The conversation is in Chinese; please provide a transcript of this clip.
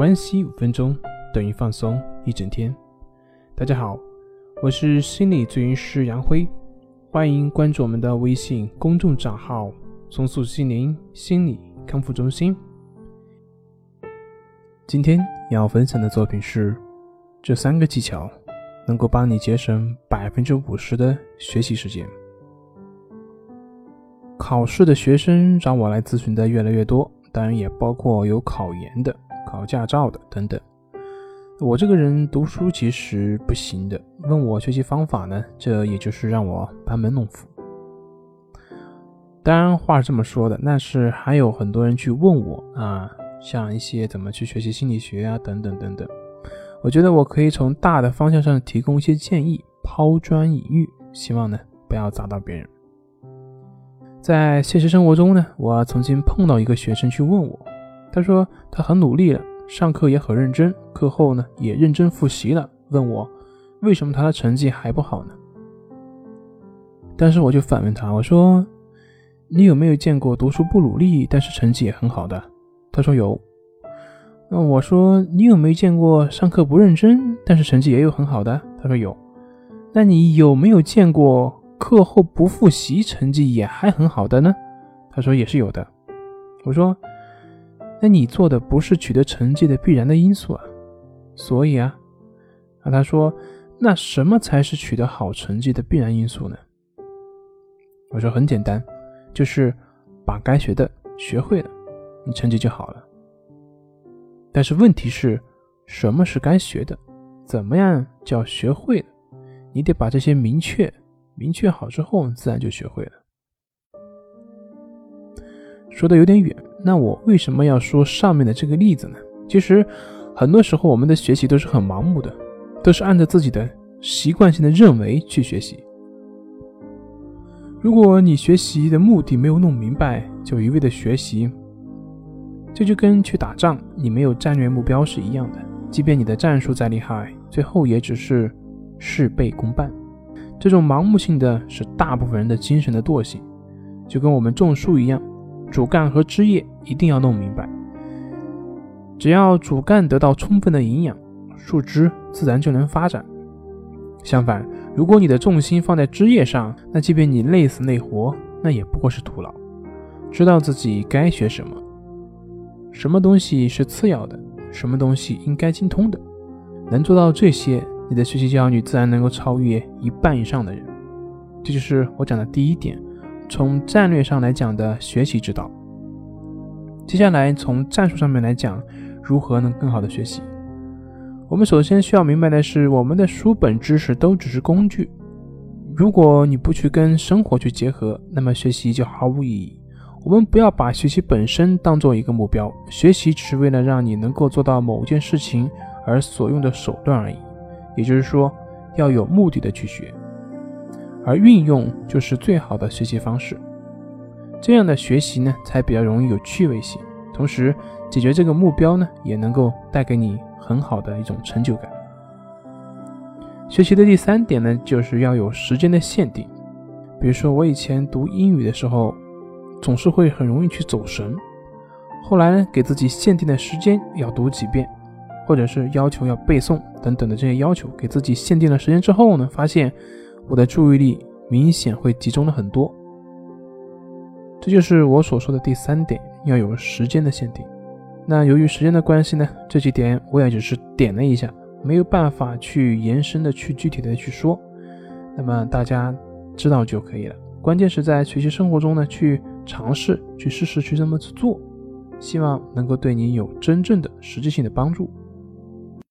关系五分钟等于放松一整天。大家好，我是心理咨询师杨辉，欢迎关注我们的微信公众账号“松树心灵心理康复中心”。今天要分享的作品是：这三个技巧能够帮你节省百分之五十的学习时间。考试的学生找我来咨询的越来越多，当然也包括有考研的。考驾照的等等，我这个人读书其实不行的。问我学习方法呢，这也就是让我班门弄斧。当然话是这么说的，但是还有很多人去问我啊，像一些怎么去学习心理学啊，等等等等。我觉得我可以从大的方向上提供一些建议，抛砖引玉，希望呢不要砸到别人。在现实生活中呢，我曾经碰到一个学生去问我。他说他很努力了，上课也很认真，课后呢也认真复习了。问我为什么他的成绩还不好呢？但是我就反问他，我说你有没有见过读书不努力，但是成绩也很好的？他说有。那我说你有没有见过上课不认真，但是成绩也有很好的？他说有。那你有没有见过课后不复习，成绩也还很好的呢？他说也是有的。我说。那你做的不是取得成绩的必然的因素啊，所以啊，啊他说，那什么才是取得好成绩的必然因素呢？我说很简单，就是把该学的学会了，你成绩就好了。但是问题是，什么是该学的？怎么样叫学会了？你得把这些明确明确好之后，自然就学会了。说的有点远。那我为什么要说上面的这个例子呢？其实，很多时候我们的学习都是很盲目的，都是按照自己的习惯性的认为去学习。如果你学习的目的没有弄明白，就一味的学习，这就跟去打仗你没有战略目标是一样的。即便你的战术再厉害，最后也只是事倍功半。这种盲目性的是大部分人的精神的惰性，就跟我们种树一样。主干和枝叶一定要弄明白，只要主干得到充分的营养，树枝自然就能发展。相反，如果你的重心放在枝叶上，那即便你累死累活，那也不过是徒劳。知道自己该学什么，什么东西是次要的，什么东西应该精通的，能做到这些，你的学习效率自然能够超越一半以上的人。这就是我讲的第一点。从战略上来讲的学习指导，接下来从战术上面来讲，如何能更好的学习？我们首先需要明白的是，我们的书本知识都只是工具，如果你不去跟生活去结合，那么学习就毫无意义。我们不要把学习本身当做一个目标，学习只是为了让你能够做到某件事情而所用的手段而已。也就是说，要有目的的去学。而运用就是最好的学习方式，这样的学习呢，才比较容易有趣味性，同时解决这个目标呢，也能够带给你很好的一种成就感。学习的第三点呢，就是要有时间的限定。比如说，我以前读英语的时候，总是会很容易去走神，后来呢，给自己限定的时间要读几遍，或者是要求要背诵等等的这些要求，给自己限定了时间之后呢，发现。我的注意力明显会集中了很多，这就是我所说的第三点，要有时间的限定。那由于时间的关系呢，这几点我也只是点了一下，没有办法去延伸的去具体的去说。那么大家知道就可以了。关键是在学习生活中呢，去尝试，去试试去这么去做，希望能够对你有真正的实际性的帮助。